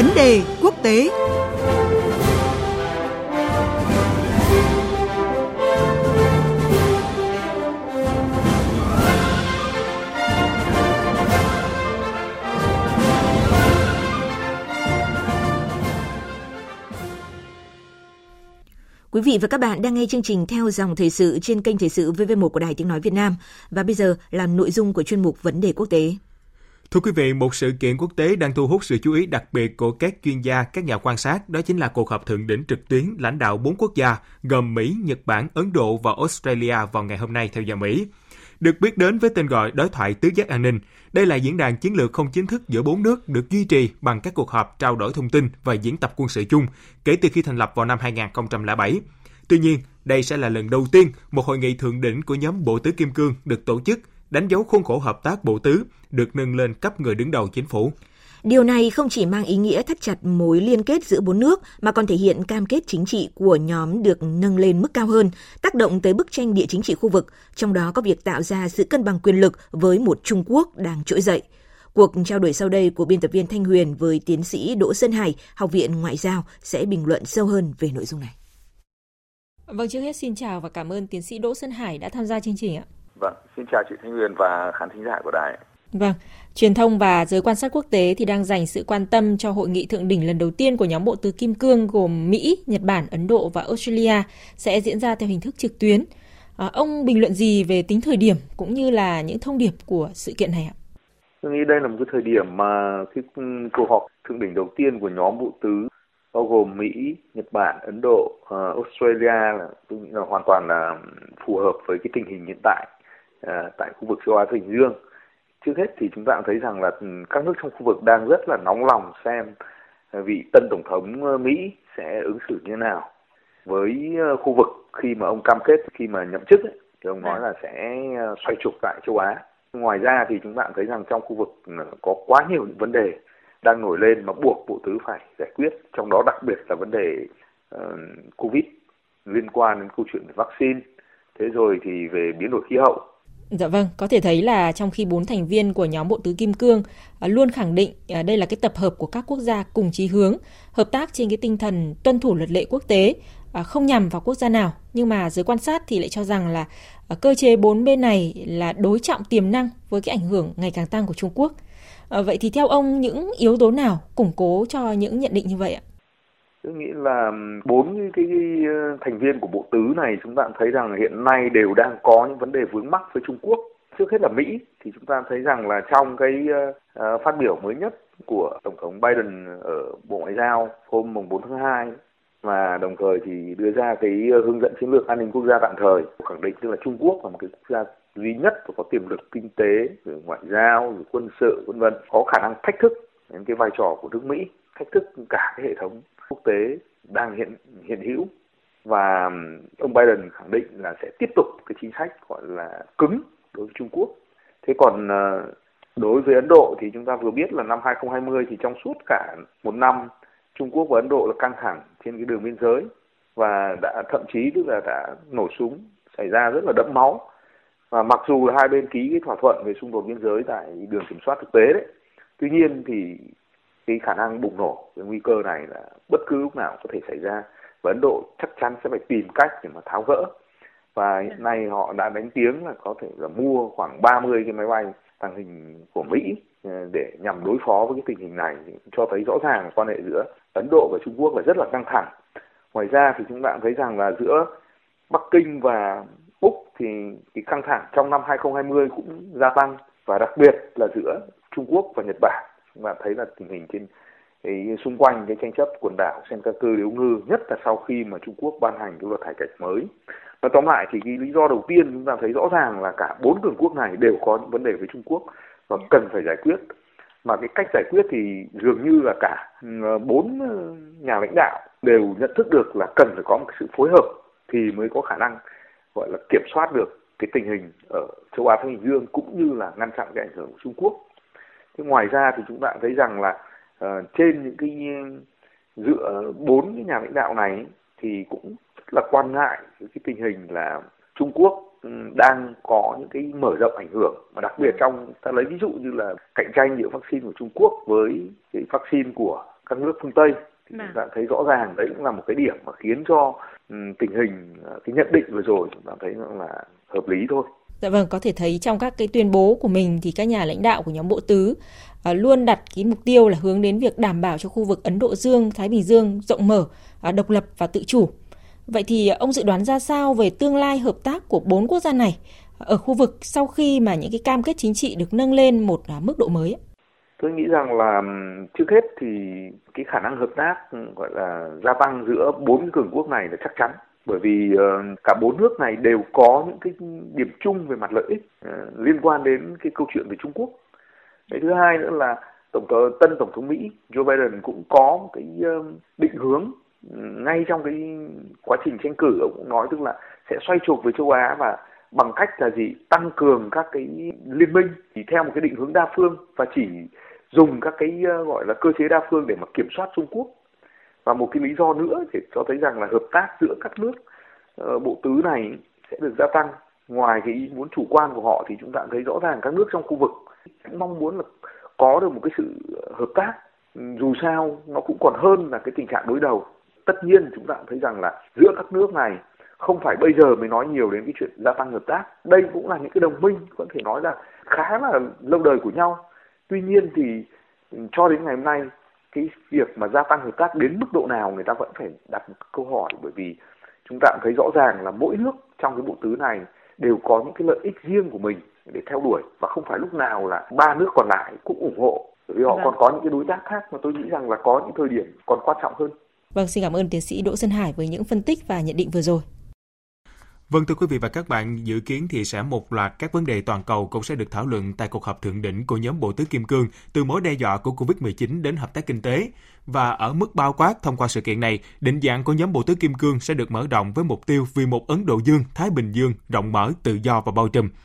Vấn đề quốc tế Quý vị và các bạn đang nghe chương trình theo dòng thời sự trên kênh Thời sự VV1 của Đài Tiếng Nói Việt Nam. Và bây giờ là nội dung của chuyên mục Vấn đề quốc tế. Thưa quý vị, một sự kiện quốc tế đang thu hút sự chú ý đặc biệt của các chuyên gia, các nhà quan sát, đó chính là cuộc họp thượng đỉnh trực tuyến lãnh đạo bốn quốc gia gồm Mỹ, Nhật Bản, Ấn Độ và Australia vào ngày hôm nay theo giờ Mỹ. Được biết đến với tên gọi đối thoại tứ giác an ninh, đây là diễn đàn chiến lược không chính thức giữa bốn nước được duy trì bằng các cuộc họp trao đổi thông tin và diễn tập quân sự chung kể từ khi thành lập vào năm 2007. Tuy nhiên, đây sẽ là lần đầu tiên một hội nghị thượng đỉnh của nhóm Bộ Tứ Kim Cương được tổ chức đánh dấu khuôn khổ hợp tác bộ tứ được nâng lên cấp người đứng đầu chính phủ. Điều này không chỉ mang ý nghĩa thắt chặt mối liên kết giữa bốn nước mà còn thể hiện cam kết chính trị của nhóm được nâng lên mức cao hơn, tác động tới bức tranh địa chính trị khu vực, trong đó có việc tạo ra sự cân bằng quyền lực với một Trung Quốc đang trỗi dậy. Cuộc trao đổi sau đây của biên tập viên Thanh Huyền với tiến sĩ Đỗ Sơn Hải, Học viện Ngoại giao sẽ bình luận sâu hơn về nội dung này. Vâng, trước hết xin chào và cảm ơn tiến sĩ Đỗ Sơn Hải đã tham gia chương trình ạ. Vâng, xin chào chị Thanh Huyền và khán thính giả của đài. Vâng, truyền thông và giới quan sát quốc tế thì đang dành sự quan tâm cho hội nghị thượng đỉnh lần đầu tiên của nhóm bộ tứ kim cương gồm Mỹ, Nhật Bản, Ấn Độ và Australia sẽ diễn ra theo hình thức trực tuyến. À, ông bình luận gì về tính thời điểm cũng như là những thông điệp của sự kiện này ạ? Tôi nghĩ đây là một cái thời điểm mà cái cuộc họp thượng đỉnh đầu tiên của nhóm bộ tứ bao gồm Mỹ, Nhật Bản, Ấn Độ, uh, Australia là tôi nghĩ là hoàn toàn là phù hợp với cái tình hình hiện tại tại khu vực châu Á Thái Bình Dương. Trước hết thì chúng ta thấy rằng là các nước trong khu vực đang rất là nóng lòng xem vị tân tổng thống Mỹ sẽ ứng xử như thế nào với khu vực khi mà ông cam kết khi mà nhậm chức ấy, thì ông nói là sẽ xoay trục tại châu Á. Ngoài ra thì chúng ta thấy rằng trong khu vực có quá nhiều những vấn đề đang nổi lên mà buộc Bộ Tứ phải giải quyết, trong đó đặc biệt là vấn đề uh, Covid liên quan đến câu chuyện về vaccine, thế rồi thì về biến đổi khí hậu. Dạ vâng, có thể thấy là trong khi bốn thành viên của nhóm Bộ Tứ Kim Cương à, luôn khẳng định à, đây là cái tập hợp của các quốc gia cùng chí hướng, hợp tác trên cái tinh thần tuân thủ luật lệ quốc tế, à, không nhằm vào quốc gia nào, nhưng mà giới quan sát thì lại cho rằng là cơ chế bốn bên này là đối trọng tiềm năng với cái ảnh hưởng ngày càng tăng của Trung Quốc. Vậy thì theo ông những yếu tố nào củng cố cho những nhận định như vậy ạ? Tôi nghĩ là bốn cái, ờ, thành viên của bộ tứ này chúng ta thấy rằng hiện nay đều đang có những vấn đề vướng mắc với Trung Quốc. Trước hết là Mỹ thì chúng ta thấy rằng là trong cái ờ, ờ, phát biểu mới nhất của Tổng thống Biden ở Bộ Ngoại giao hôm mùng 4 tháng 2 và đồng thời thì đưa ra cái hướng dẫn chiến lược an ninh quốc gia tạm thời khẳng định tức là Trung Quốc là một cái quốc gia duy nhất và có tiềm lực kinh tế rồi ngoại giao rồi quân sự vân vân có khả năng thách thức đến cái vai trò của nước Mỹ thách thức cả cái hệ thống quốc tế đang hiện hiện hữu và ông Biden khẳng định là sẽ tiếp tục cái chính sách gọi là cứng đối với Trung Quốc. Thế còn ờ, đối với Ấn Độ thì chúng ta vừa biết là năm 2020 thì trong suốt cả một năm, Trung Quốc và Ấn Độ là căng thẳng trên cái đường biên giới và đã, thậm chí tức là đã nổ súng, xảy ra rất là đẫm máu và mặc dù là hai bên ký cái thỏa thuận về xung đột biên giới tại đường kiểm soát thực tế đấy, tuy nhiên thì cái khả năng bùng nổ cái nguy cơ này là bất cứ lúc nào có thể xảy ra. Và Ấn Độ chắc chắn sẽ phải tìm cách để mà tháo gỡ. Và hiện nay họ đã đánh tiếng là có thể là mua khoảng 30 cái máy bay tàng hình của Mỹ ờ, để nhằm đối phó với cái tình hình này. Cho thấy rõ ràng quan hệ giữa Ấn Độ và Trung Quốc là rất là căng thẳng. Ngoài ra thì chúng ta thấy rằng là giữa Bắc Kinh và Úc thì cái căng thẳng trong năm 2020 cũng gia tăng. Và đặc biệt là giữa Trung Quốc và Nhật Bản chúng ta thấy là tình hình trên cái xung quanh cái tranh chấp quần đảo Senkaku Điếu Ngư nhất là sau khi mà Trung Quốc ban hành cái luật hải cảnh mới. Nói tóm lại thì cái lý do đầu tiên chúng ta thấy rõ ràng là cả bốn cường quốc này đều có những vấn đề với Trung Quốc và cần phải giải quyết. Mà cái cách giải quyết thì dường như là cả ừ, bốn nhà lãnh đạo đều nhận thức được là cần phải có một sự phối hợp thì mới có khả năng gọi là kiểm soát được cái tình hình ở châu Á Thái Bình Dương cũng như là ngăn chặn cái ảnh hưởng của Trung Quốc. Thế ngoài ra thì chúng ta thấy rằng là uh, trên những cái giữa bốn cái nhà lãnh đạo này thì cũng rất là quan ngại cái tình hình là Trung Quốc ừ, đang có những cái mở rộng ảnh hưởng. Mà đặc biệt trong ta lấy ví dụ như là cạnh tranh giữa vaccine của Trung Quốc với cái vaccine của các nước phương Tây thì chúng ta thấy rõ ràng đấy cũng là một cái điểm mà khiến cho tình hình cái nhận định vừa rồi chúng ta thấy là hợp lý thôi. Dạ vâng, có thể thấy trong các cái tuyên bố của mình thì các nhà lãnh đạo của nhóm bộ tứ uh, luôn đặt cái mục tiêu là hướng đến việc đảm bảo cho khu vực Ấn Độ Dương, Thái Bình Dương rộng mở, uh, độc lập và tự chủ. Vậy thì ông dự đoán ra sao về tương lai hợp tác của bốn quốc gia này à, ở khu vực sau khi mà những cái cam kết chính trị được nâng lên một mức độ mới? Tôi nghĩ rằng là trước hết thì cái khả năng hợp tác gọi là gia tăng giữa bốn cường quốc này là chắc chắn bởi vì uh, cả bốn nước này đều có những cái điểm chung về mặt lợi ích uh, liên quan đến cái câu chuyện về Trung Quốc. Cái thứ hai nữa là tổng thống tân tổng thống Mỹ Joe Biden cũng có một cái uh, định hướng ừ, ngay trong cái quá trình tranh cử ông cũng nói tức là sẽ xoay trục với châu Á và bằng cách là gì tăng cường các cái liên minh chỉ theo một cái định hướng đa phương và chỉ dùng các cái gọi là cơ chế đa phương để mà kiểm soát Trung Quốc và một cái lý do nữa thì cho thấy rằng là hợp tác giữa các nước ờ, bộ tứ này sẽ được gia tăng. Ngoài cái ý muốn chủ quan của họ thì chúng ta thấy rõ ràng các nước trong khu vực cũng mong muốn là có được một cái sự ờ, hợp tác. Dù sao nó cũng còn hơn là cái tình trạng đối đầu. Tất nhiên chúng ta thấy rằng là giữa các nước này không phải bây giờ mới nói nhiều đến cái chuyện gia tăng hợp tác. Đây cũng là những cái đồng minh, có thể nói là khá là lâu đời của nhau. Tuy nhiên thì cho đến ngày hôm nay cái việc mà gia tăng hợp tác đến mức độ nào người ta vẫn phải đặt một câu hỏi bởi vì chúng ta cũng thấy rõ ràng là mỗi nước trong cái bộ tứ này đều có những cái lợi ích riêng của mình để theo đuổi và không phải lúc nào là ba nước còn lại cũng ủng hộ bởi vì họ vâng. còn có những cái đối tác khác mà tôi nghĩ rằng là có những thời điểm còn quan trọng hơn. Vâng, xin cảm ơn tiến sĩ Đỗ Xuân Hải với những phân tích và nhận định vừa rồi. Vâng thưa quý vị và các bạn, dự kiến thì sẽ một loạt các vấn đề toàn cầu cũng sẽ được thảo luận tại cuộc họp thượng đỉnh của nhóm Bộ tứ Kim Cương từ mối đe dọa của Covid-19 đến hợp tác kinh tế. Và ở mức bao quát thông qua sự kiện này, định dạng của nhóm Bộ tứ Kim Cương sẽ được mở rộng với mục tiêu vì một Ấn Độ Dương, Thái Bình Dương rộng mở, tự do và bao trùm.